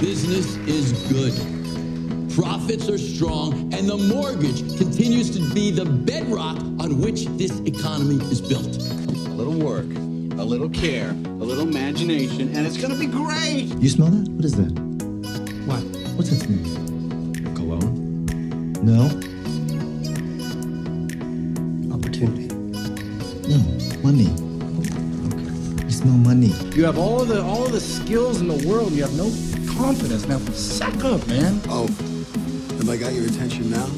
Business is good. Profits are strong, and the mortgage continues to be the bedrock on which this economy is built. A little work, a little care, a little imagination, and it's gonna be great! You smell that? What is that? What? What's that smell? Cologne? No. Opportunity. No. Money. Okay. You smell money. You have all the all the skills in the world, you have no confidence. Now suck up, man. Oh, have I got your attention now?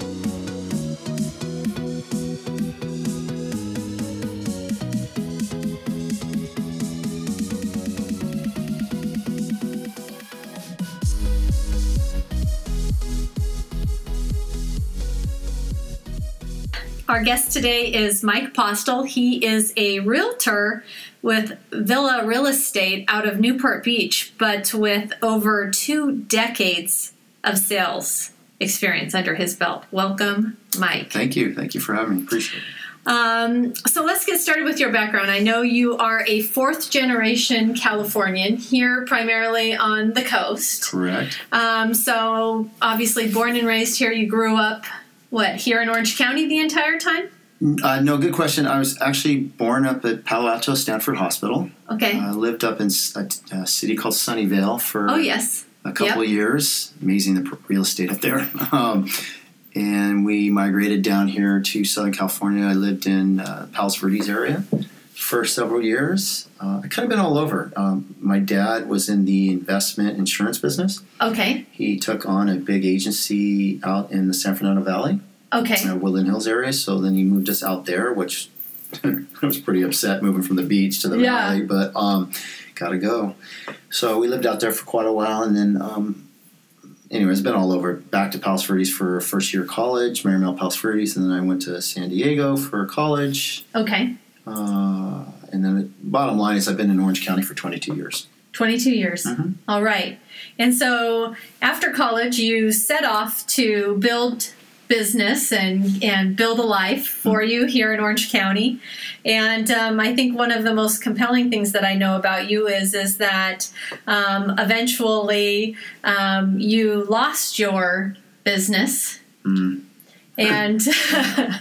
Our guest today is Mike Postil. He is a realtor with Villa Real Estate out of Newport Beach, but with over two decades of sales experience under his belt. Welcome, Mike. Thank you. Thank you for having me. Appreciate it. Um, so let's get started with your background. I know you are a fourth generation Californian here, primarily on the coast. Correct. Um, so obviously, born and raised here, you grew up what here in Orange County the entire time? Uh, no, good question. I was actually born up at Palo Alto Stanford Hospital. Okay. I lived up in a city called Sunnyvale for oh yes. a couple Yep. of years. Amazing the real estate up there. Um, and we migrated down here to Southern California. I lived in uh, Palos Verdes area for several years. Uh, I kind of been all over. Um, my dad was in the investment insurance business. Okay. He took on a big agency out in the San Fernando Valley. Okay. uh, Woodland Hills area. So then he moved us out there, which I was pretty upset moving from the beach to the Yeah. valley, but um, gotta go. So we lived out there for quite a while, and then um, anyway, it's been all over. Back to Palos Verdes for first year college, Marymount Palos Verdes, and then I went to San Diego for college. Okay. Uh, and then the bottom line is I've been in Orange County for 22 years. 22 years. Mhm. All right. And so after college, you set off to build business and, and build a life for you here in Orange County. And um, I think one of the most compelling things that I know about you is is that um, eventually um, you lost your business. Mm. And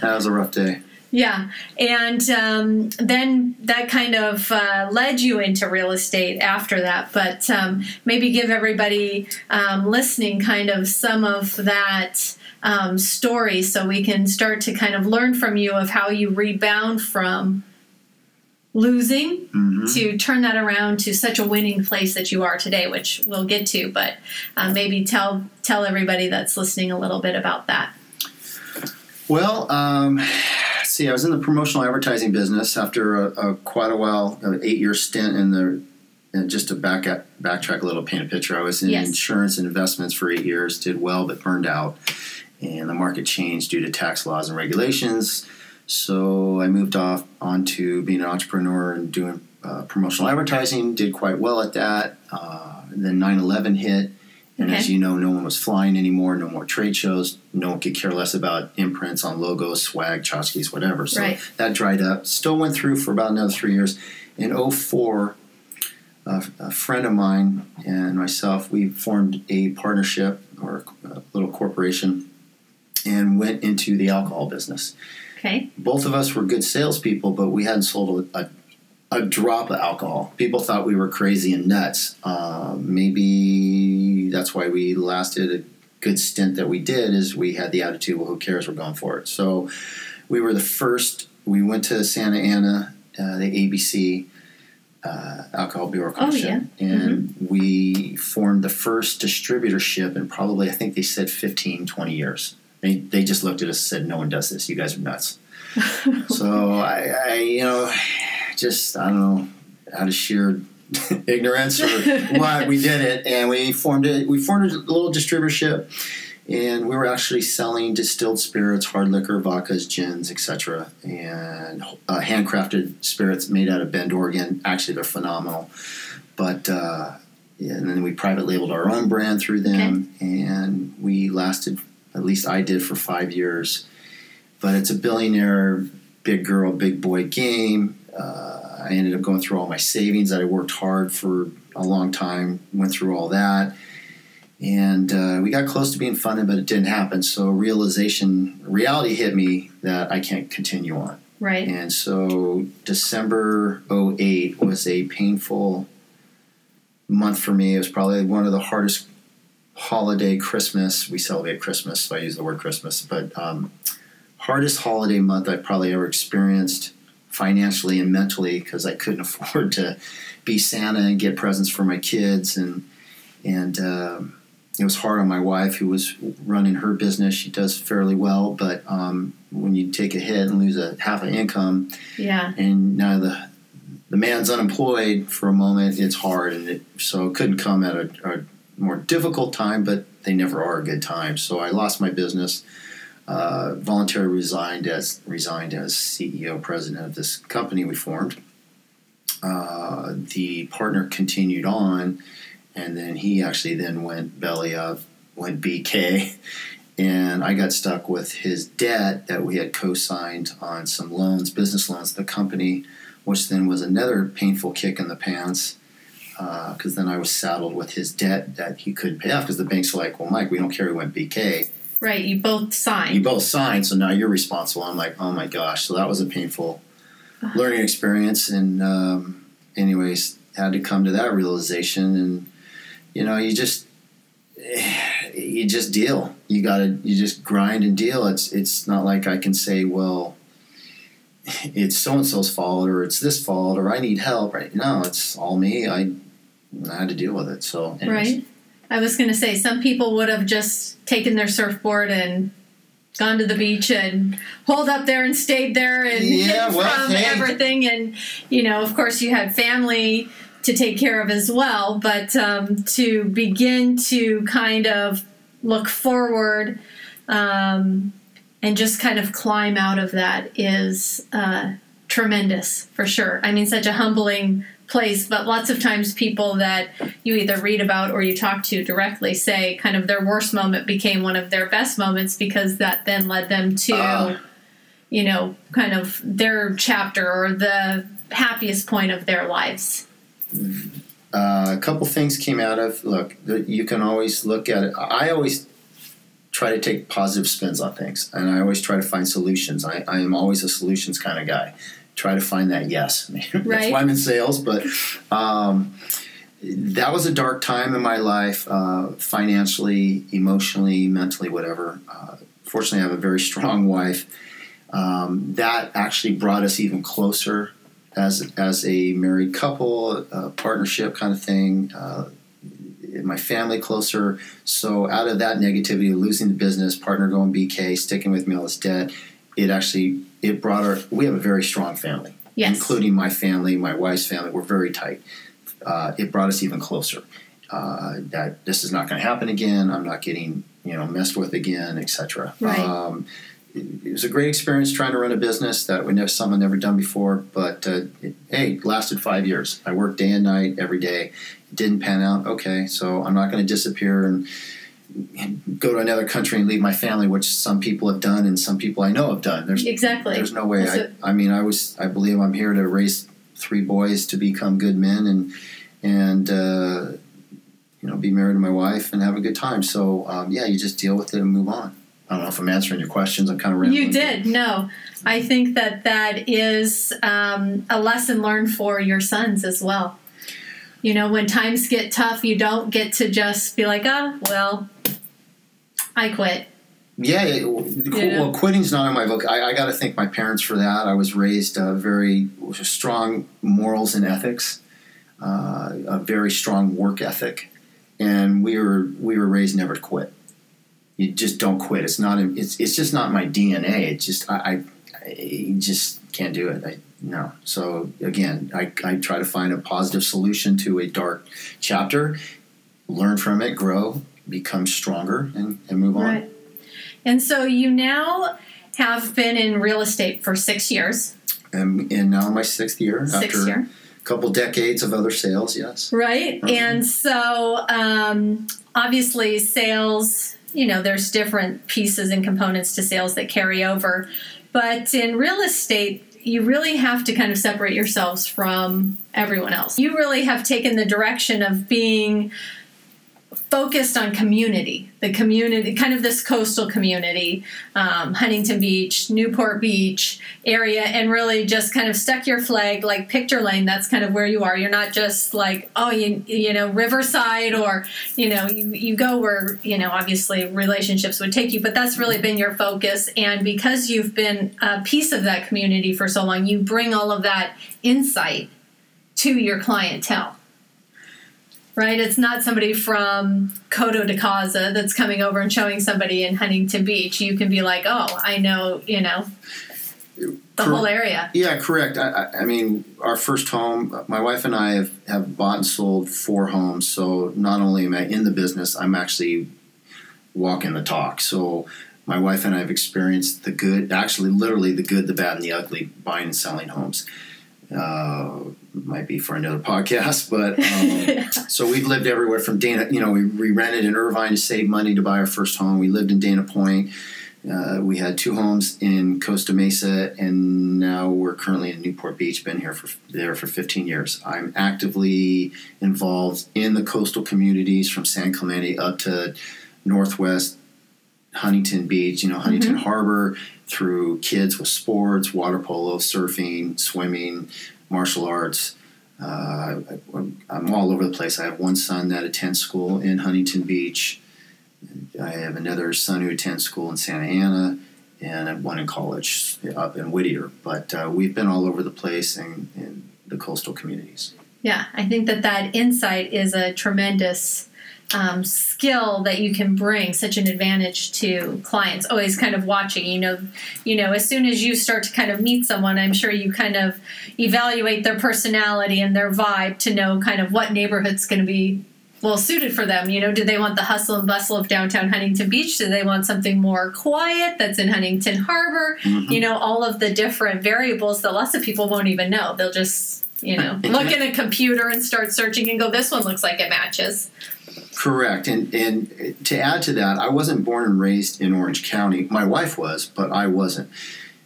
That was a rough day. Yeah, and um, then that kind of uh, led you into real estate after that. But um, maybe give everybody um, listening kind of some of that um, story so we can start to kind of learn from you of how you rebound from losing Mhm. to turn that around to such a winning place that you are today, which we'll get to. But uh, maybe tell tell everybody that's listening a little bit about that. Well, um, see, I was in the promotional advertising business after a, a quite a while, an eight-year stint in the. And just to back up, backtrack a little, paint a picture. I was in Yes. insurance and investments for eight years, did well but burned out, and the market changed due to tax laws and regulations. So I moved off onto being an entrepreneur and doing uh, promotional advertising. Did quite well at that. Uh, then 9/11 hit, and as you know, no one was flying anymore. No more trade shows. No one could care less about imprints on logos, swag, tchotchkes, whatever. So Right. that dried up. Still went through for about another three years. In 04, a, a friend of mine and myself, we formed a partnership or a little corporation and went into the alcohol business. Okay. Both of us were good salespeople, but we hadn't sold a, a, a drop of alcohol. People thought we were crazy and nuts. Uh, maybe that's why we lasted a good stint that we did. Is we had the attitude, well, who cares? We're going for it. So we were the first. We went to Santa Ana, uh, the ABC uh, Alcohol Bureau Oh, Commission, and we formed the first distributorship in probably I think they said 15, 20 years. They, they just looked at us and said, "No one does this. You guys are nuts." so I, I, you know, just I don't know, out of sheer ignorance or what, we did it, and we formed it. We formed a little distributorship, and we were actually selling distilled spirits, hard liquor, vodkas, gins, etc., and uh, handcrafted spirits made out of Bend, Oregon. Actually, they're phenomenal, but. Uh, yeah, and then we private labeled our own brand through them, and we lasted. At least I did for five years. But it's a billionaire, big girl, big boy game. Uh, I ended up going through all my savings that I worked hard for a long time. Went through all that, and uh, we got close to being funded, but it didn't happen. So realization, reality hit me that I can't continue on. Right. And so December 08 was a painful month for me. It was probably one of the hardest holiday Christmas. We celebrate Christmas, so I use the word Christmas, but um, hardest holiday month I've probably ever experienced financially and mentally because I couldn't afford to be Santa and get presents for my kids and and um, it was hard on my wife who was running her business. She does fairly well, but um, when you take a hit and lose a half an income, Yeah. and now the the man's unemployed for a moment, it's hard, and it, so it couldn't come at a, a more difficult time, but they never are a good time. So I lost my business, uh, voluntarily resigned as resigned as CEO president of this company we formed. Uh, the partner continued on, and then he actually then went belly up, went BK, and I got stuck with his debt that we had co-signed on some loans, business loans, the company, which then was another painful kick in the pants because then I was saddled with his debt that he couldn't pay off because the banks were like, well, Mike, we don't care. We went BK. Right. You both signed. You both signed, so now you're responsible. I'm like, oh my gosh. So that was a painful learning experience. And, um, anyways, had to come to that realization. And, you know, you just, you just deal. You got to, you just grind and deal. It's, it's not like I can say, well, it's so and so's fault or it's this fault or I need help. Right? No, it's all me. I, I had to deal with it. So, anyways. Right. I was going to say some people would have just taken their surfboard and gone to the beach and holed up there and stayed there and Yeah, well, from hey. everything. And you know, of course, you had family to take care of as well. But um, to begin to kind of look forward um, and just kind of climb out of that is uh, tremendous for sure. I mean, such a humbling place, but lots of times people that you either read about or you talk to directly say kind of their worst moment became one of their best moments because that then led them to, Ah. you know, kind of their chapter or the happiest point of their lives. Uh, a couple things came out of look you can always look at it i always try to take positive spins on things and i always try to find solutions i, I am always a solutions kind of guy try to find that yes that's Right. why i'm in sales but um, that was a dark time in my life uh, financially emotionally mentally whatever uh, fortunately i have a very strong wife um, that actually brought us even closer as as a married couple, a partnership kind of thing. Uh, my family closer. So out of that negativity, losing the business, partner going BK, sticking with me all this debt, it actually it brought our. We have a very strong family, Yes. including my family, my wife's family. We're very tight. Uh, it brought us even closer. Uh, that this is not going to happen again. I'm not getting you know messed with again, etc. Right. Um, it, it was a great experience trying to run a business that we never someone never done before. But uh, it, hey, it lasted five years. I worked day and night every day. It didn't pan out. Okay, so I'm not going to disappear and go to another country and leave my family, which some people have done and some people I know have done. There's Exactly. there's no way. I. I mean, I was. I believe I'm here to raise three boys to become good men and and uh, you know be married to my wife and have a good time. So um, yeah, you just deal with it and move on. I don't know if I'm answering your questions. I'm kind of rambling. You did. No, I think that that is um, a lesson learned for your sons as well. You know, when times get tough, you don't get to just be like, oh, well, I quit. Yeah, it, Yeah. well, quitting's not in my book. I, I got to thank my parents for that. I was raised uh, very strong morals and ethics, uh, a very strong work ethic, and we were we were raised never to quit. You just don't quit. It's not. It's it's just not my DNA. It's just I, I, I just can't do it. I, no. So again, I, I try to find a positive solution to a dark chapter, learn from it, grow, become stronger, and, and move on. Right. And so you now have been in real estate for six years. and, and now my sixth year Sixth after year. a couple decades of other sales yes Right. Mhm. And so um, obviously, sales, you know, there's different pieces and components to sales that carry over. But in real estate, you really have to kind of separate yourselves from everyone else. You really have taken the direction of being focused on community, the community, kind of this coastal community, um, Huntington Beach, Newport Beach area, and really just kind of stuck your flag, like Picture Lane. That's kind of where you are. You're not just like, oh, you you know, Riverside, or you know, you you go where you know, obviously relationships would take you, but that's really been your focus. And because you've been a piece of that community for so long, you bring all of that insight to your clientele right? It's not somebody from Coto de Caza that's coming over and showing somebody in Huntington Beach. You can be like, oh, I know, you know, the Cor- whole area. Yeah, correct. I, I, mean, our first home, my wife and I have, have bought and sold four homes. So not only am I in the business, I'm actually walking the talk. So my wife and I have experienced the good, actually, literally the good, the bad, and the ugly buying and selling homes. Uh, might be for another podcast, but um, so we've lived everywhere from Dana. You know, we, we rented in Irvine to save money to buy our first home. We lived in Dana Point. Uh, we had two homes in Costa Mesa, and now we're currently in Newport Beach. Been here for there for 15 years. I'm actively involved in the coastal communities from San Clemente up to Northwest Huntington Beach. You know, Huntington Harbor through kids with sports, water polo, surfing, swimming, martial arts. Uh, I, I'm all over the place. I have one son that attends school in Huntington Beach. I have another son who attends school in Santa Ana, and one in college up in Whittier. But uh, we've been all over the place in, in the coastal communities. Yeah, I think that that insight is a tremendous um, skill that you can bring such an advantage to clients. Always kind of watching, you know, you know, as soon as you start to kind of meet someone, I'm sure you kind of evaluate their personality and their vibe to know kind of what neighborhood's going to be well suited for them. You know, do they want the hustle and bustle of downtown Huntington Beach? Do they want something more quiet that's in Huntington Harbor? You know, all of the different variables that lots of people won't even know. They'll just you know look in a computer and start searching and go, this one looks like it matches. Correct, and and to add to that, I wasn't born and raised in Orange County. My wife was, but I wasn't.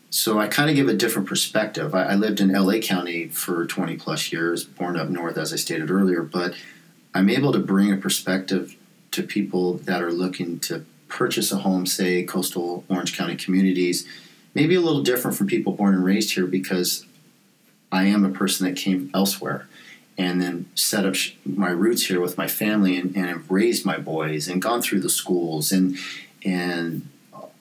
So I kind of give a different perspective. I, I lived in LA County for 20 plus years, born up north, as I stated earlier, but I'm able to bring a perspective to people that are looking to purchase a home, say coastal Orange County communities, maybe a little different from people born and raised here because I am a person that came elsewhere and then set up my roots here with my family and, and have raised my boys and gone through the schools and and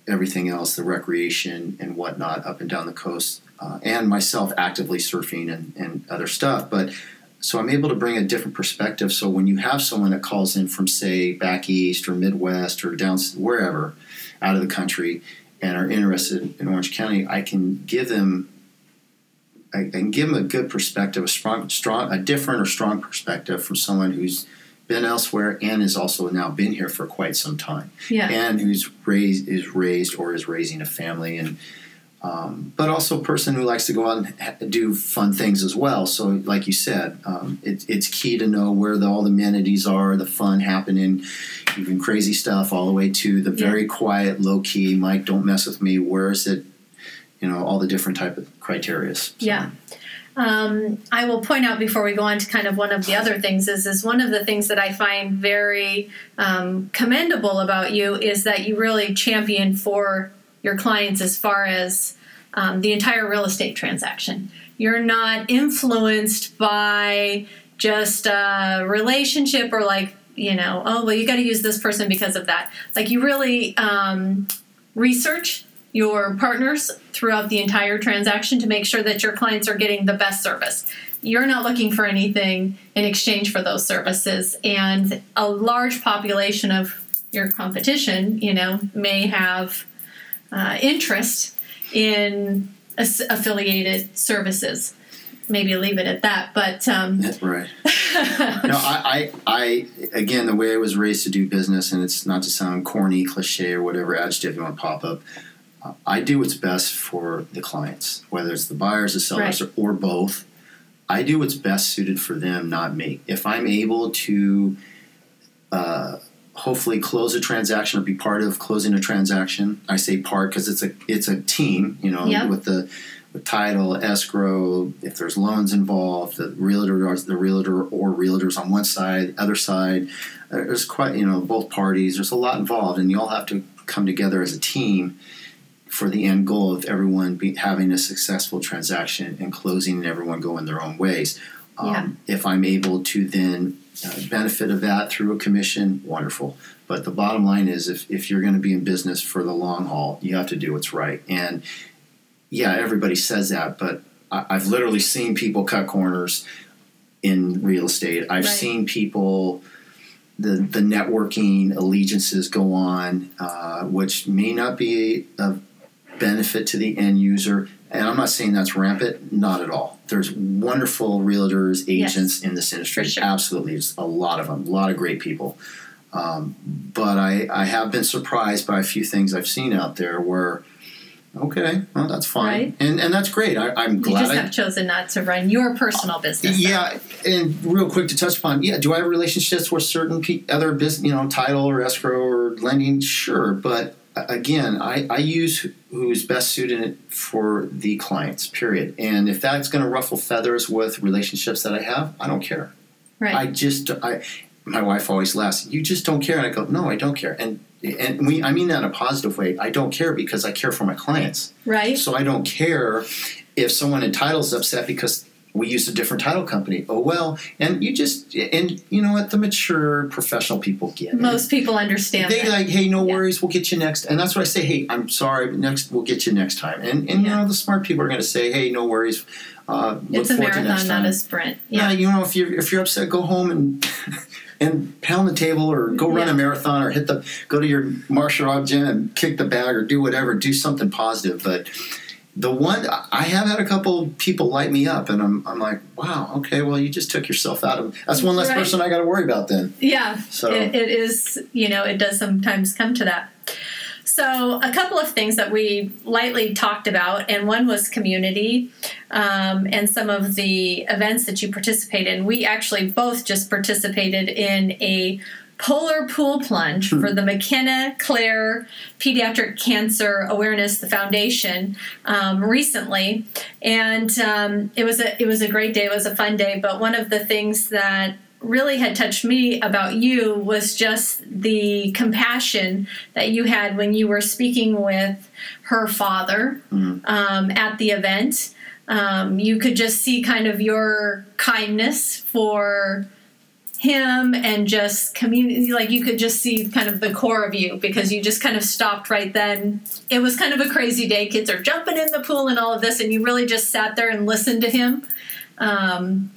everything else, the recreation and whatnot up and down the coast, uh, and myself actively surfing and, and other stuff. But so I'm able to bring a different perspective. So when you have someone that calls in from say back east or Midwest or down wherever out of the country and are interested in Orange County, I can give them I, I give them a good perspective, a strong, strong, a different or strong perspective from someone who's been elsewhere and has also now been here for quite some time, Yeah. and who's raised is raised or is raising a family, and um, but also a person who likes to go out and ha- do fun things as well. So, like you said, um, it, it's key to know where the, all the amenities are, the fun happening, even crazy stuff, all the way to the Yeah. very quiet, low key. Mike, don't mess with me. Where is it? You know, all the different type of criteria. So- Yeah. Um, I will point out before we go on to kind of one of the other things is is one of the things that I find very um, commendable about you is that you really champion for your clients as far as um, the entire real estate transaction. You're not influenced by just a relationship or like you know oh well you got to use this person because of that. Like you really um, research your partners throughout the entire transaction to make sure that your clients are getting the best service. You're not looking for anything in exchange for those services, and a large population of your competition, you know, may have uh, interest in as- affiliated services. Maybe leave it at that, but um, that's Right. no, I, I, I, again, the way I was raised to do business, and it's not to sound corny, cliche, or whatever adjective you want to pop up. Uh, I do what's best for the clients, whether it's the buyers, the sellers, Right. or, or both. I do what's best suited for them, not me. If I'm able to uh, hopefully close a transaction or be part of closing a transaction, I say part because it's a it's a team, you know, Yeah. with the with title, escrow, if there's loans involved, the realtor or the realtor or realtors on one side, other side. There's quite you know both parties. There's a lot involved, and you all have to come together as a team for the end goal of everyone be, having a successful transaction and closing and everyone going their own ways. Um, If I'm able to then uh, benefit of that through a commission, wonderful. But the bottom line is, if, if you're going to be in business for the long haul, you have to do what's right. And yeah, everybody says that, but I, I've literally seen people cut corners in real estate. I've Right. seen people the the networking allegiances go on, uh, which may not be of benefit to the end user. And I'm not saying that's rampant, not at all. There's wonderful realtors, Yes. agents in this industry. Sure. Absolutely, there's a lot of them, a lot of great people. Um, but I, I have been surprised by a few things I've seen out there where, okay, well that's fine, Right. and and that's great. I, I'm You glad. just I, have chosen not to run your personal business. yeah, and real quick to touch upon, yeah, do I have relationships with certain pe- other business, you know, title or escrow or lending? Sure, but again, I, I use who's best suited for the clients. Period. And if that's going to ruffle feathers with relationships that I have, I don't care. Right. I just I my wife always laughs. You just don't care, and I go, no, I don't care. And and we I mean that in a positive way. I don't care because I care for my clients. right. So I don't care if someone in title is upset because we used a different title company. Oh well, and you just and you know what? The mature professional people get. Most people understand They that. like, hey, no Yeah. worries, we'll get you next. And that's what I say. Hey, I'm sorry, but next we'll get you next time. And and Yeah. you know the smart people are going to say, hey, no worries. Uh, look it's a forward to next marathon, not a sprint. Yeah, Yeah. you know, if you're if you're upset, go home and and pound the table, or go run Yeah. a marathon, or hit the go to your martial art gym and kick the bag, or do whatever. Do something positive. But the one I have had a couple people light me up, and I'm I'm like, wow, okay, well, you just took yourself out of. That's one less Right. person I got to worry about then. Yeah, So- it, it is, you know, it does sometimes come to that. So, a couple of things that we lightly talked about, and one was community um, and some of the events that you participate in. We actually both just participated in a polar pool plunge for the McKenna Claire Pediatric Cancer Awareness the Foundation um, recently, and um, it was a it was a great day. It was a fun day. But one of the things that really had touched me about you was just the compassion that you had when you were speaking with her father um, at the event. Um, you could just see kind of your kindness for him and just community like you could just see kind of the core of you because you just kind of stopped right then. It was kind of a crazy day. Kids are jumping in the pool and all of this and you really just sat there and listened to him. Um,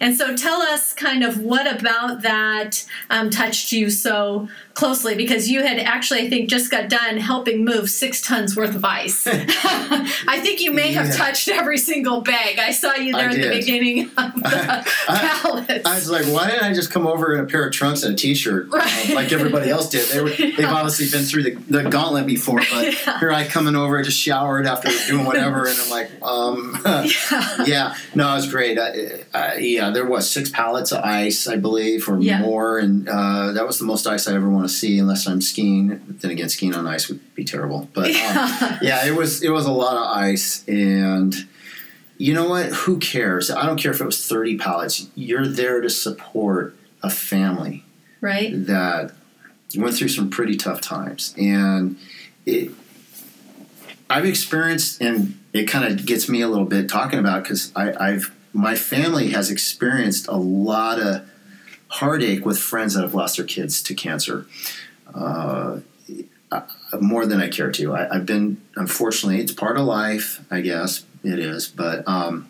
and so tell us kind of what about that um, touched you so closely because you had actually, I think, just got done helping move six tons worth of ice. I think you may have touched every single bag. I saw you I there at the beginning of the pallets. I was like, why didn't I just come over in a pair of trunks and a t-shirt Right. like everybody else did? They were, they've obviously been through the, the gauntlet before, but Yeah. here I coming over, I just showered after doing whatever, and I'm like, um, yeah, no, it was great. I, I, yeah, there was six pallets of ice, I believe, or Yeah. more, and uh, that was the most ice I ever want to see, unless I'm skiing. Then again, skiing on ice would be terrible. But um, yeah, it was it was a lot of ice, and you know what? Who cares? I don't care if it was 30 pallets. You're there to support a family right? that went through some pretty tough times. And it, I've experienced, and it kind of gets me a little bit talking about because I've my family has experienced a lot of heartache with friends that have lost their kids to cancer. Uh, more than I care to. I, I've been, unfortunately, it's part of life, I guess it is, but um,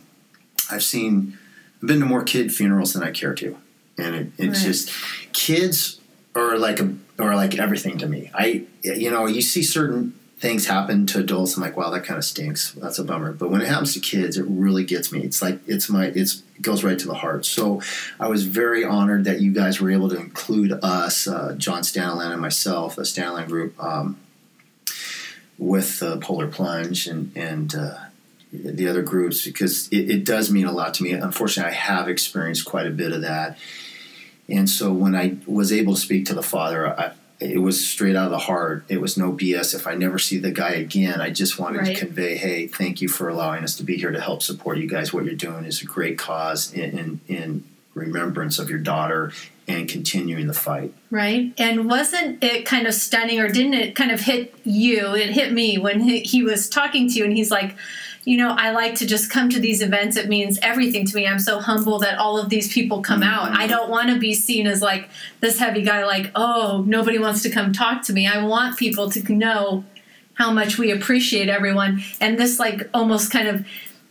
I've seen, I've been to more kid funerals than I care to. And it, it's Right. just, kids are like, a, are like everything to me. I, you know, you see certain things happen to adults, I'm like, wow, that kind of stinks. That's a bummer. But when it happens to kids, it really gets me. It's like, it's my, it's, it goes right to the heart. So I was very honored that you guys were able to include us, uh, John Stanley and myself, the Stanley Group, um, with the Polar Plunge and and uh, the other groups because it, it does mean a lot to me. Unfortunately, I have experienced quite a bit of that, and so when I was able to speak to the father, I, it was straight out of the heart. It was no BS. If I never see the guy again, I just wanted Right. to convey, hey, thank you for allowing us to be here to help support you guys. What you're doing is a great cause in, in, in remembrance of your daughter and continuing the fight. Right. And wasn't it kind of stunning, or didn't it kind of hit you? It hit me when he, he was talking to you, and he's like, you know, I like to just come to these events. It means everything to me. I'm so humble that all of these people come mm-hmm. out. I don't want to be seen as like this heavy guy, like, oh, nobody wants to come talk to me. I want people to know how much we appreciate everyone. And this, like, almost kind of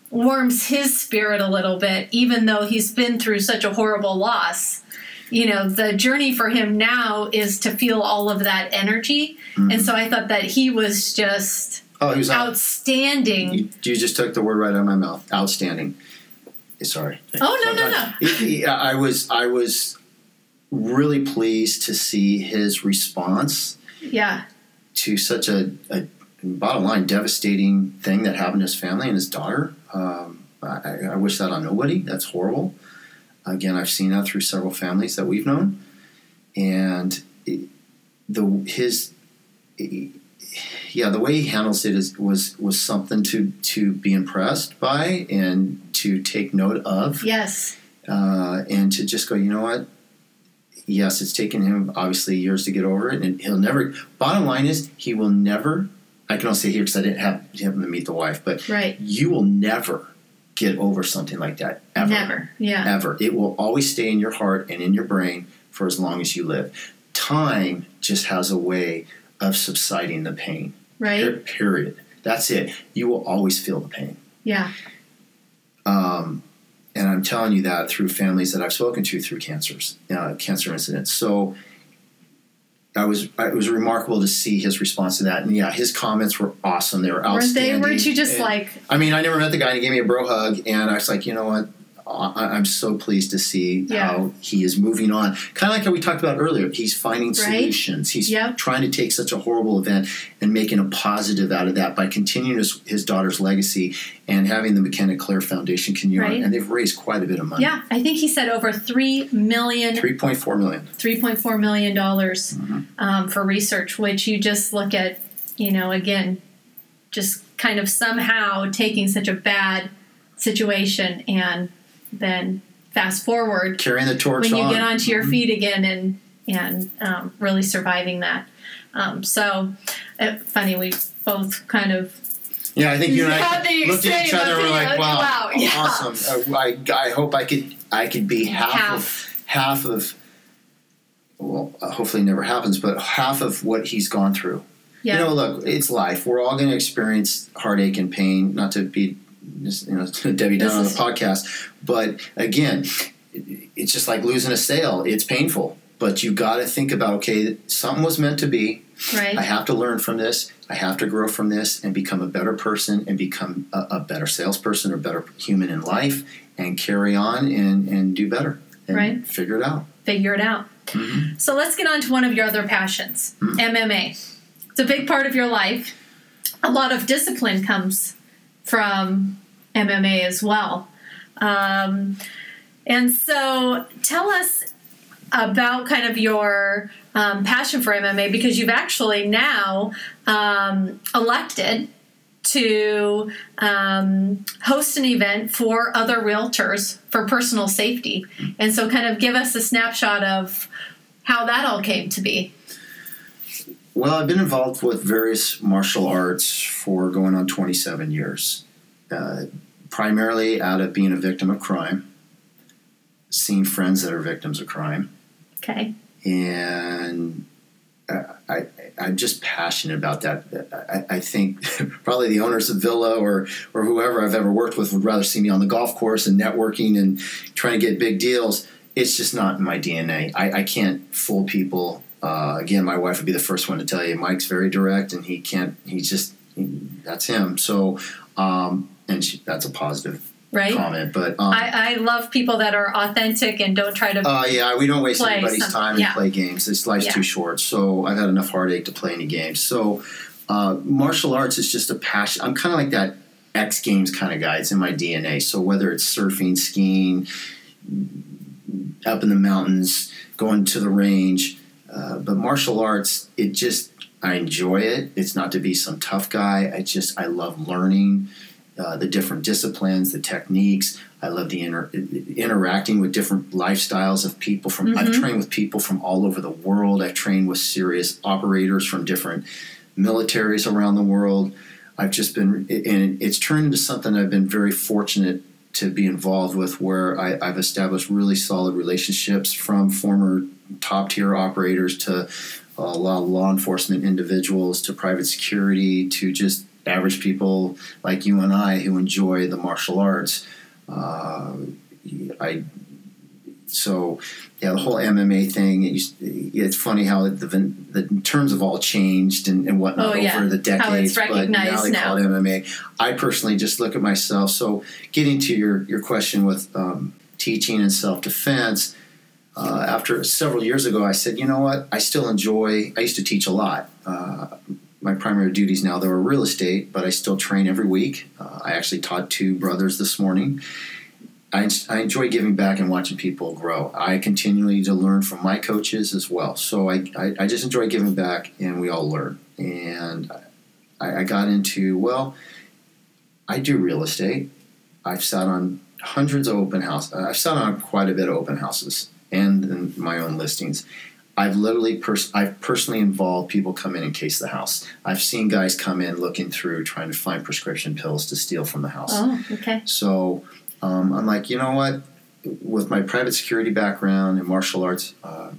warms his spirit a little bit, even though he's been through such a horrible loss. You know, the journey for him now is to feel all of that energy. And mm-hmm. so I thought that he was just Oh, he was out. outstanding. You, you just took the word right out of my mouth. Outstanding. Sorry. Oh, no, no, no. I was I was really pleased to see his response Yeah. to such a, a bottom line devastating thing that happened to his family and his daughter. Um, I, I wish that on nobody. That's horrible. Again, I've seen that through several families that we've known, and it, the his yeah the way he handles it is was was something to to be impressed by and to take note of Yes. uh, and to just go, you know what? Yes, it's taken him obviously years to get over it, and he'll never. Bottom line is, he will never. I can only say here because I didn't have him to meet the wife, but Right. you will never get over something like that ever. Never. Yeah. Ever. It will always stay in your heart and in your brain for as long as you live. Time just has a way of subsiding the pain. Right. Period. That's it. You will always feel the pain. Yeah. Um, and I'm telling you that through families that I've spoken to through cancers, uh, cancer incidents. So I was it was remarkable to see his response to that. And yeah, his comments were awesome. They were Weren't they? outstanding. Weren't you just And- like, I mean, I never met the guy. and He gave me a bro hug, and I was like, you know what? I- I'm so pleased to see Yeah. how he is moving on. Kind of like how we talked about earlier. He's finding Right. solutions. He's Yep. trying to take such a horrible event and making a positive out of that by continuing his, his daughter's legacy and having the McKenna Claire Foundation continue on. Right. And they've raised quite a bit of money. yeah, I think he said over three million Three point four million. three point four million dollars Mm-hmm. um, for research, which you just look at, you know, again, just kind of somehow taking such a bad situation and then fast forward Carrying the torch when you on. get onto Mm-hmm. your feet again and and um, really surviving that. Um, so uh, funny, we both kind of Yeah, I think you and I looked at each other and were like, "Wow, wow, yeah. awesome!" Uh, I, I hope I could I could be half, Half. of half of well, uh, hopefully never happens, but half of what he's gone through. yeah You know, look, it's life. We're all going to experience heartache and pain. Not to be, you know, Debbie Down on the podcast, but again, it's just like losing a sale. It's painful, but you got to think about okay, something was meant to be. right I have to learn from this. I have to grow from this and become a better person and become a, a better salesperson or better human in life and carry on and, and do better and Right. figure it out. figure it out. Mm-hmm. So let's get on to one of your other passions, Mm. MMA. It's a big part of your life. A lot of discipline comes from MMA as well. Um, and so tell us about kind of your um, passion for MMA because you've actually now um, elected to um, host an event for other realtors for personal safety. And so, kind of give us a snapshot of how that all came to be. Well, I've been involved with various martial arts for going on 27 years, uh, primarily out of being a victim of crime, seeing friends that are victims of crime, Okay. and I, I, I'm just passionate about that. I, I think probably the owners of Villa or or whoever I've ever worked with would rather see me on the golf course and networking and trying to get big deals. It's just not in my DNA. I, I can't fool people. Uh, again, my wife would be the first one to tell you. Mike's very direct, and he can't. He's just he, that's him. So, um, and she, that's a positive Right. comment. But um, I, I love people that are authentic and don't try to. uh, yeah, we don't waste anybody's some- time and yeah. play games. This life's Yeah. too short. So I've had enough heartache to play any games. So uh, martial arts is just a passion. I'm kind of like that X Games kind of guy. It's in my DNA. So whether it's surfing, skiing, up in the mountains, going to the range, Uh, but martial arts, it just I enjoy it. It's not to be some tough guy. I just I love learning uh, the different disciplines, the techniques. I love the inter- interacting with different lifestyles of people. From I've trained with people from all over the world. I've trained with serious operators from different militaries around the world. I've just been, and it's turned into something I've been very fortunate to be involved with, where I, I've established really solid relationships from former top tier operators to a lot of law enforcement individuals to private security to just average people like you and I who enjoy the martial arts. Uh, I so yeah, the whole MMA thing. It it's funny how the, the terms have all changed and, and whatnot Oh, yeah. over the decades. How it's but now they call it. MMA. I personally just look at myself. So getting to your your question with um, teaching and self defense. Uh, after several years ago, I said, you know what? I still enjoy. I used to teach a lot. Uh, my primary duties now though are real estate, but I still train every week. Uh, I actually taught two brothers this morning. I, I enjoy giving back and watching people grow. I continually to learn from my coaches as well. So I, I, I just enjoy giving back, and we all learn. And I, I got into well, I do real estate. I've sat on hundreds of open houses. I've sat on quite a bit of open houses and in my own listings. I've literally pers- I've personally involved people come in and case the house. I've seen guys come in looking through trying to find prescription pills to steal from the house. Oh, okay. So um, I'm like, you know what? With my private security background and martial arts, uh,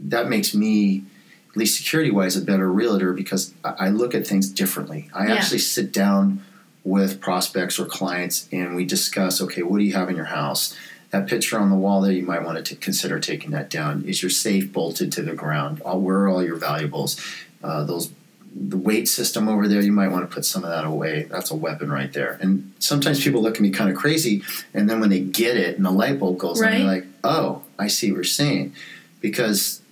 that makes me, at least security wise, a better realtor because I, I look at things differently. I Yeah. actually sit down with prospects or clients and we discuss okay, what do you have in your house? That picture on the wall there, you might want to t- consider taking that down. Is your safe bolted to the ground? Uh, Where are all your valuables? Uh, those the weight system over there, you might want to put some of that away. That's a weapon right there. And sometimes people look at me kind of crazy, and then when they get it and the light bulb goes on, Right. they're like, "Oh, I see what you're saying," because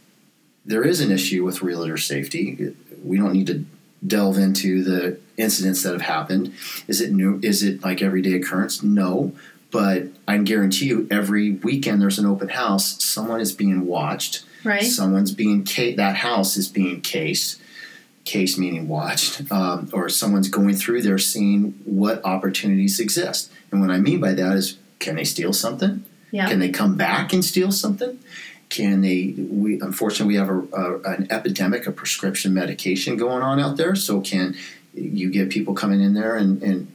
there is an issue with realtor safety. We don't need to delve into the incidents that have happened. Is it new? Is it like everyday occurrence? No, but I can guarantee you, every weekend there's an open house. Someone is being watched. Right. Someone's being ca- that house is being cased. Case meaning watched, um, or someone's going through there seeing what opportunities exist. And what I mean by that is, can they steal something? Yeah. Can they come back and steal something? Can they? We unfortunately we have a, a, an epidemic of prescription medication going on out there. So can you get people coming in there and, and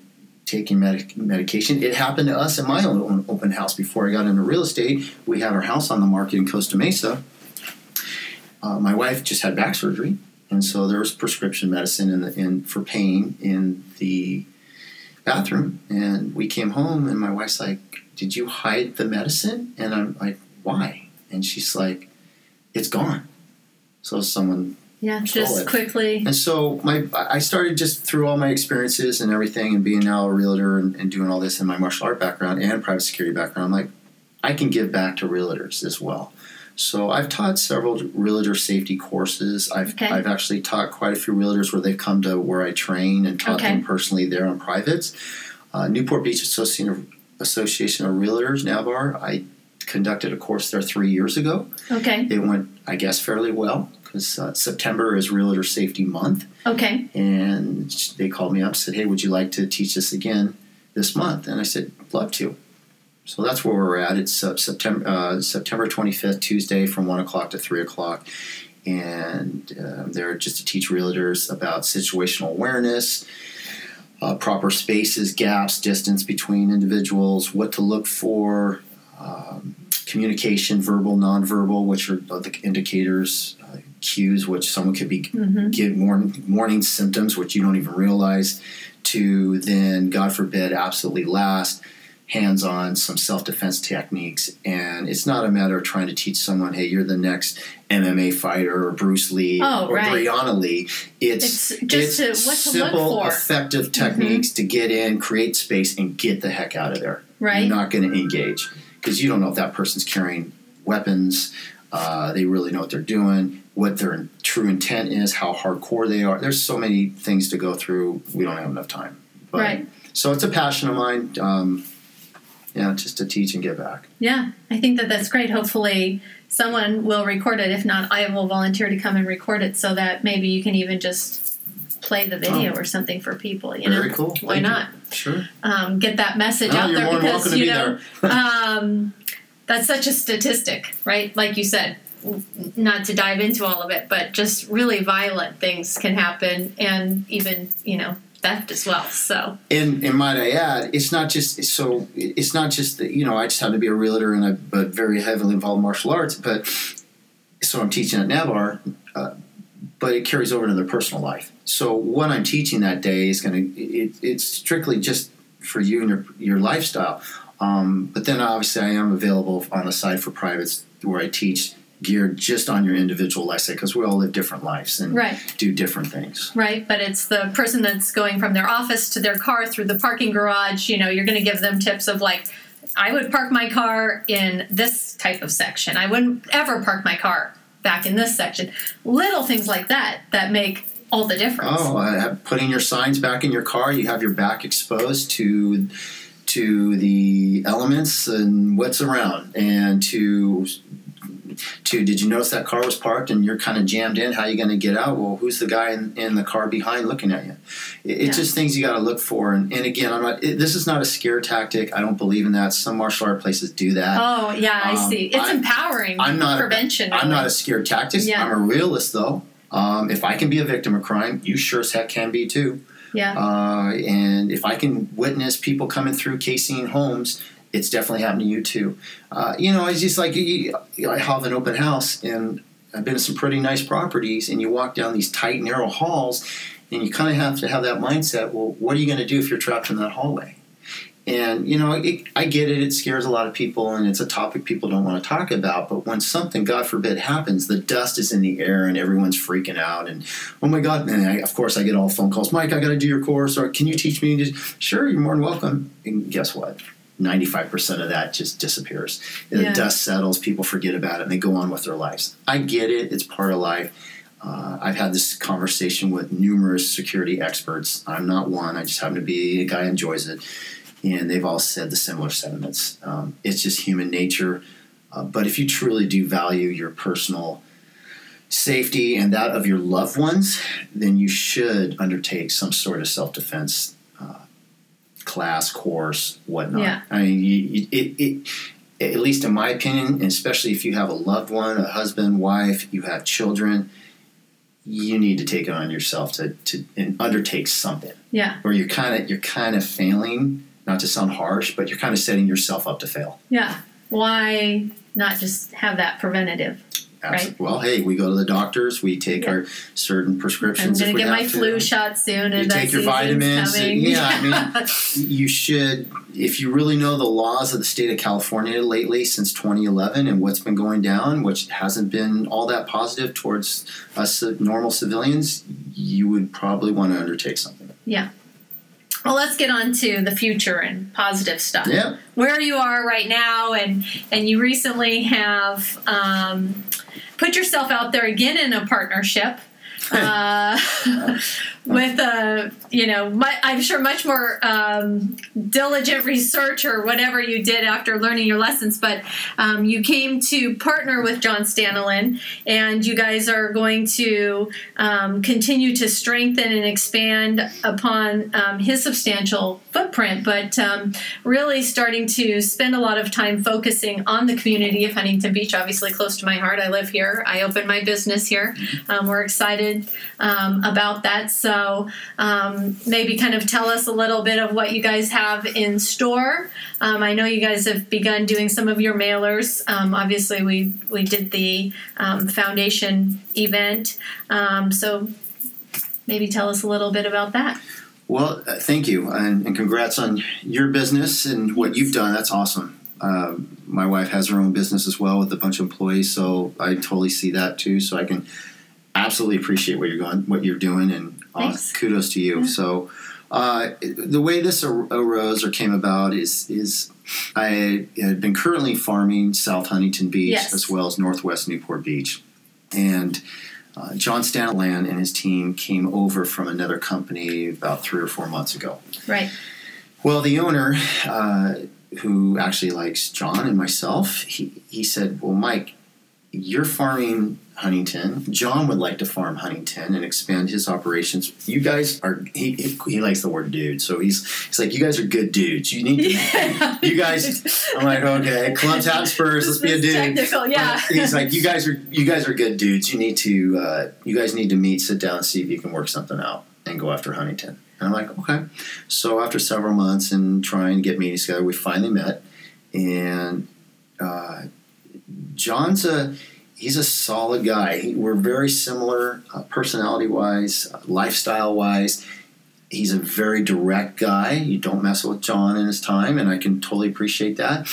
taking medic- medication? It happened to us in my own open house before I got into real estate. We had our house on the market in Costa Mesa. Uh, my wife just had back surgery, and so there was prescription medicine in, the, in for pain in the bathroom. And we came home, and my wife's like, "Did you hide the medicine?" And I'm like, "Why?" And she's like, "It's gone." So someone Yeah, just it. quickly. and so my I started just through all my experiences and everything, and being now a realtor and, and doing all this in my martial art background and private security background. I'm like, I can give back to realtors as well. So I've taught several realtor safety courses. I've Okay. I've actually taught quite a few realtors where they've come to where I train and taught Okay. them personally there on privates. Uh, Newport Beach Association of, Association of Realtors, NAVAR. I conducted a course there three years ago. Okay. It went, I guess, fairly well because uh, September is Realtor Safety Month Okay. and they called me up and said, "Hey, would you like to teach this again this month?" And I said, "Love to." So that's where we're at. It's uh, September uh, September 25th, Tuesday, from one o'clock to three o'clock, and uh, they're just to teach realtors about situational awareness. Uh, proper spaces, gaps, distance between individuals, what to look for, um, communication, verbal, nonverbal, which are the indicators, uh, cues, which someone could be give warning, warning symptoms, which you don't even realize, to then, God forbid, absolutely last, hands on some self defense techniques. And it's not a matter of trying to teach someone, hey, you're the next MMA fighter or Bruce Lee Oh, or right. Brianna Lee. It's, It's just it's to- what to simple, for. Mm-hmm. effective techniques to get in, create space, and get the heck out of there. Right. You're not going to engage because you don't know if that person's carrying weapons. Uh, they really know what they're doing, what their true intent is, how hardcore they are. There's so many things to go through. We don't have enough time. But, Right. So it's a passion of mine. Um, yeah, just to teach and give back. Yeah, I think that that's great. Hopefully, someone will record it. If not, I will volunteer to come and record it so that maybe you can even just play the video Oh. or something for people. You know, cool. Why Thank you. not? Sure. Um, get that message No, out there because you know um, that's such a statistic, right? Like you said, not to dive into all of it, but just really violent things can happen, and even you know theft as well. So And and might I add, it's not just so it's not just that you know I just happen to be a realtor and I but very heavily involved in martial arts, but so I'm teaching at Navar, uh, but it carries over into their personal life. So what I'm teaching that day is going to it's strictly just for you and your your lifestyle. Um, but then obviously I am available on the side for privates where I teach geared just on your individual life because we all live different lives and Right. do different things. right, but it's the person that's going from their office to their car through the parking garage. You know, you're going to give them tips of like. I would park my car in this type of section. I wouldn't ever park my car back in this section. Little things like that that make all the difference. Oh, have, putting your signs back in your car. You have your back exposed to to the elements and what's around, and to to did you notice that car was parked and you're kind of jammed in? How are you going to get out? Well, who's the guy in, in the car behind looking at you? It, it's Yeah. just things you got to look for. And, and again, I'm not. It, this is not a scare tactic. I don't believe in that. Some martial art places do that. Oh yeah, I Um, see. It's I'm- empowering. I'm not prevention. I'm not a scared tactic. Yeah. I'm a realist though. Um, if I can be a victim of crime, you sure as heck can be too. yeah. Uh, and if I can witness people coming through Casing homes, it's definitely happened to you too. Uh, you know, it's just like you, you, I have an open house and I've been to some pretty nice properties, and you walk down these tight, narrow halls, and you kind of have to have that mindset. Well, what are you going to do if you're trapped in that hallway? And you know, it, I get it. It scares a lot of people, and it's a topic people don't want to talk about. But when something, God forbid, happens, the dust is in the air, and everyone's freaking out. And oh my God! And I, of course, I get all phone calls. Mike, I got to do your course, or can you teach me? to-" Sure, you're more than welcome. And guess what? Ninety-five percent of that just disappears. The Yeah. dust settles. People forget about it, and they go on with their lives. I get it. It's part of life. Uh, I've had this conversation with numerous security experts. I'm not one. I just happen to be a guy who enjoys it and they've all said the similar sentiments. Um, it's just human nature. Uh, but if you truly do value your personal safety and that of your loved ones, then you should undertake some sort of self defense class, course, whatnot. Yeah. I mean, you, you, it, it, at least in my opinion, especially if you have a loved one, a husband, wife, you have children, you need to take it on yourself to, to and undertake something yeah. where you're kind of you're kind of failing not to sound harsh but you're kind of setting yourself up to fail Yeah. Why not just have that preventative? Abs- Right. well hey we go to the doctors we take Yeah. our certain prescriptions. I'm going to get my to. flu shot soon, you and take your vitamins Coming. yeah i mean you should if you really know the laws of the state of california lately since 2011 and what's been going down which hasn't been all that positive towards us uh, normal civilians you would probably want to undertake something yeah. Well, let's get on to the future and positive stuff. yeah where you are right now and and you recently have um, put yourself out there again in a partnership uh, with a you know mu- i'm sure much more um, diligent research or whatever you did after learning your lessons but um, you came to partner with john staniland and you guys are going to um, continue to strengthen and expand upon um, his substantial footprint but um, really starting to spend a lot of time focusing on the community of huntington beach obviously close to my heart. I live here. I opened my business here. Um, we're excited about that. So um, maybe kind of tell us a little bit of what you guys have in store um, i know you guys have begun doing some of your mailers um, obviously we we did the um, foundation event um, so maybe tell us a little bit about that Well, uh, thank you, and, and congrats on your business and what you've done. That's awesome. Um, my wife has her own business as well with a bunch of employees, so I totally see that too. So I can absolutely appreciate what you're going, what you're doing, and uh, kudos to you. So uh, the way this arose or came about is is I had been currently farming South Huntington Beach Yes. as well as Northwest Newport Beach, and uh, John Staniland and his team came over from another company about three or four months ago. right Well, the owner uh, who actually likes John and myself, he, he said, Well, Mike, you're farming Huntington. John would like to farm Huntington and expand his operations. You guys are he, he, he likes the word dude, so he's he's like, You guys are good dudes. You need to you guys I'm like, okay, clubs hat spurs, let's be a dude. technical, yeah. He's like, You guys are you guys are good dudes. You need to uh, you guys need to meet, sit down, see if you can work something out and go after Huntington. And I'm like, okay. So after several months and trying to get meetings together, we finally met. And uh, John's a he's a solid guy. We're very similar, uh, personality wise, uh, lifestyle wise. He's a very direct guy. You don't mess with John in his time, and I can totally appreciate that.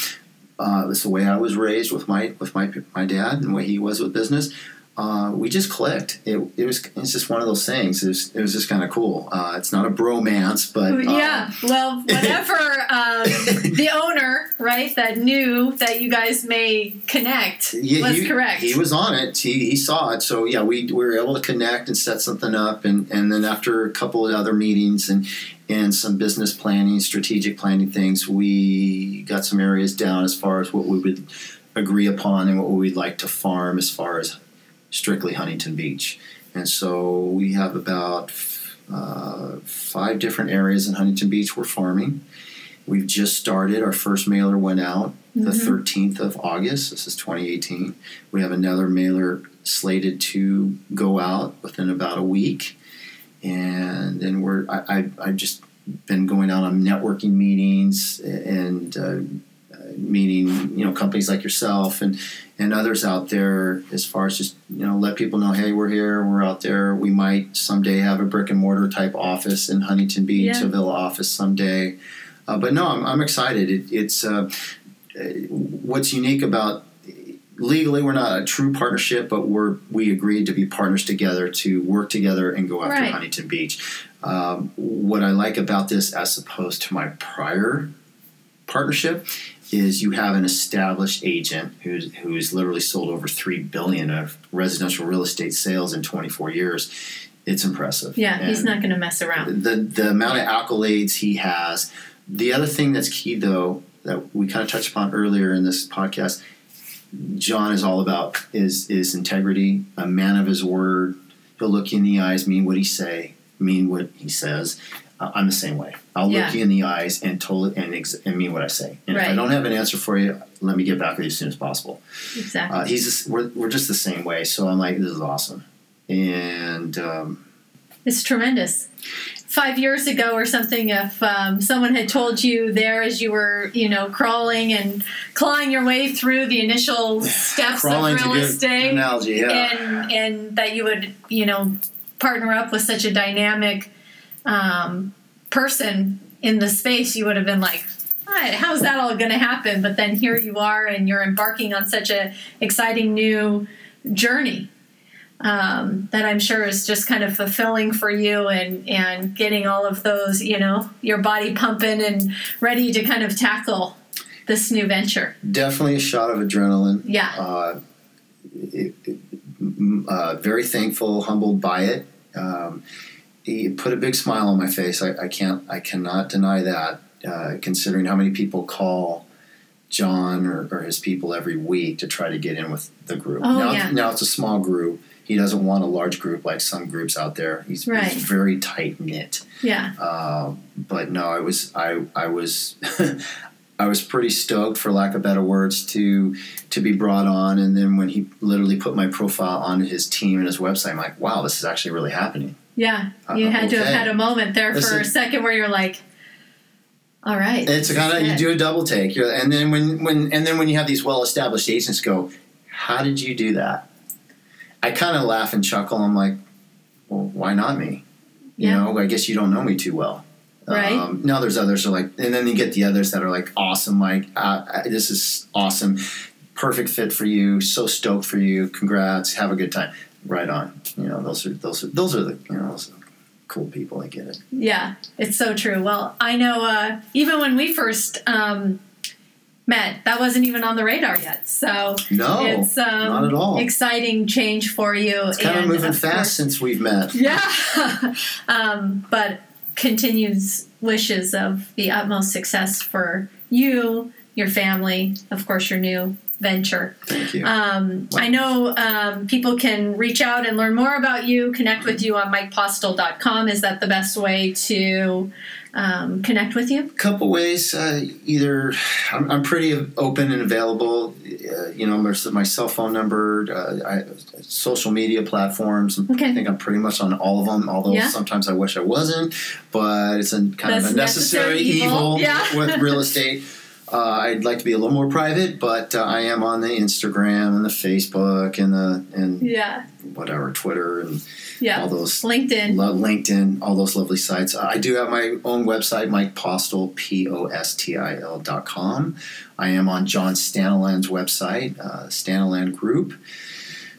Uh, that's the way I was raised with my with my my dad and the way he was with business. Uh, we just clicked. It, it was it's just one of those things. It was, it was just kind of cool. Uh, it's not a bromance, but yeah. Well, whatever um, the owner, right, that knew that you guys may connect Yeah, was he, correct. He was on it. He, he saw it. So yeah, we, we were able to connect and set something up. And, and then after a couple of other meetings and and some business planning, strategic planning things, we got some areas down as far as what we would agree upon and what we'd like to farm as far as strictly Huntington Beach. And so we have about uh, five different areas in Huntington Beach we're farming. We've just started. Our first mailer went out the 13th of August. This is 2018. We have another mailer slated to go out within about a week. And then we're, I, I, I've just been going out on networking meetings and uh, meeting, you know, companies like yourself and, and others out there as far as just, you know, let people know, hey, we're here, we're out there. We might someday have a brick and mortar type office in Huntington Beach, Yeah. a villa office someday. Uh, but no, I'm, I'm excited. It, it's uh, uh, what's unique about legally we're not a true partnership, but we're we agreed to be partners together to work together and go after Right. Huntington Beach. Um, what I like about this, as opposed to my prior partnership, is you have an established agent who's who's literally sold over three billion of residential real estate sales in 24 years. It's impressive. yeah, he's not going to mess around. the the amount of accolades he has. The other thing that's key, though, that we kind of touched upon earlier in this podcast, John is all about is is integrity, a man of his word. He'll look you in the eyes, mean what he say, mean what he says. I'm the same way. I'll Yeah. look you in the eyes and totally and, ex- and mean what I say. And if I don't have an answer for you, let me get back with you as soon as possible. Exactly. Uh, he's just, we're, we're just the same way. So I'm like, this is awesome. And um, It's tremendous. Five years ago or something, if um, someone had told you there as you were, you know, crawling and clawing your way through the initial steps of real estate, analogy. Yeah. and and that you would, you know, partner up with such a dynamic um, person in the space, you would have been like, "All right, how's that all going to happen? But then here you are, and you're embarking on such a exciting new journey um, that I'm sure is just kind of fulfilling for you and and getting all of those, you know, your body pumping and ready to kind of tackle this new venture. Definitely a shot of adrenaline. Yeah. Uh, it, it, uh, very thankful, humbled by it. Um, it put a big smile on my face. I, I can't, I cannot deny that. Uh, considering how many people call John or, or his people every week to try to get in with the group. Oh, now, yeah. now it's a small group. He doesn't want a large group like some groups out there. He's, Right. he's very tight knit. Yeah. Um, but no, I was I I was I was pretty stoked, for lack of better words, to to be brought on. And then when he literally put my profile on his team and his website, I'm like, wow, this is actually really happening. Yeah. You Uh, had to have had a moment there This for a second where you're like, all right. It's kind of is you do a double take, You're, and then when when and then when you have these well established agents go, how did you do that? I kind of laugh and chuckle. I'm like, well, why not me? You Yeah. know, I guess you don't know me too well. Right. Um, now there's others are like, and then you get the others that are like, awesome, Mike. Uh, uh, this is awesome, perfect fit for you. So stoked for you. Congrats. Have a good time. Right on. You know, those are those are those are the you know those are cool people. I get it. Yeah, it's so true. Well, I know uh, even when we first um, met, that wasn't even on the radar yet. So No, it's um, not at all. exciting change for you. It's kind of moving of fast course- since we've met. Yeah, um, but continues wishes of the utmost success for you, your family, of course, your new venture. Thank you. Um, I know um, people can reach out and learn more about you, connect with you on mikepostil.com. Is that the best way to um, connect with you? A couple ways. Uh, either I'm, I'm pretty open and available. Uh, you know, there's my cell phone number, uh, I, social media platforms. Okay. I think I'm pretty much on all of them. Although Yeah. sometimes I wish I wasn't, but it's a kind That's of a necessary, necessary evil. evil, Yeah. with real estate. Uh, I'd like to be a little more private, but uh, I am on the Instagram and the Facebook and the and Yeah. whatever Twitter and Yeah. all those LinkedIn. Love LinkedIn, all those lovely sites. Uh, I do have my own website, Mike Postil, P O S T I L dot com. I am on John Staniland's website, uh, Staniland Group.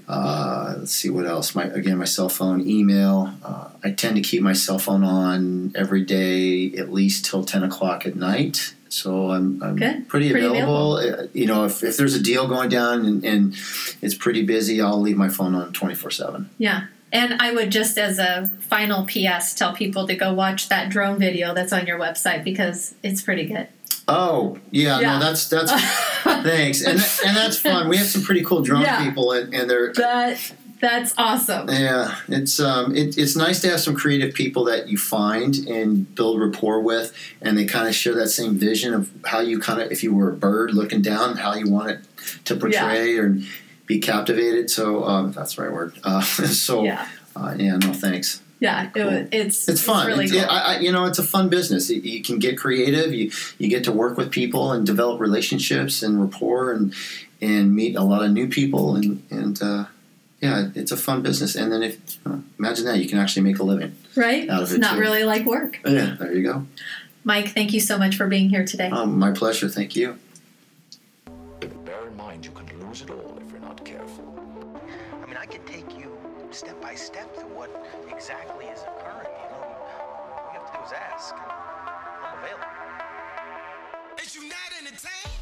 Uh, let's see what else. My again, my cell phone, email. Uh, I tend to keep my cell phone on every day, at least till ten o'clock at night. So I'm, I'm pretty, Pretty available. Uh, you know, if, if there's a deal going down and, and it's pretty busy, I'll leave my phone on twenty four seven. Yeah. And I would just, as a final PS, tell people to go watch that drone video that's on your website because it's pretty good. Oh yeah, Yeah. no, that's that's thanks, and and that's fun. We have some pretty cool drone Yeah. people, and, and they're That that's awesome. yeah, it's um, it, it's nice to have some creative people that you find and build rapport with, and they kind of share that same vision of how you kind of, if you were a bird looking down, how you want it to portray or be captivated. So um, that's the right word. Uh, so Yeah. uh, yeah, no thanks. Yeah. It, it's It's fun. It's really It's- cool. I, I, you know, it's a fun business. You, you can get creative. You you get to work with people and develop relationships and rapport and and meet a lot of new people and and uh, yeah, it's a fun business. And then if uh, imagine that you can actually make a living. right? out of It's it, not too. really like work. Yeah, there you go. Mike, thank you so much for being here today. Um, my pleasure. Thank you. But bear in mind, you can lose it all if you're not careful. I mean, I could take you step by step through what exactly is occurring. You know, all you have to do is ask. I'm available. Is you not entertained?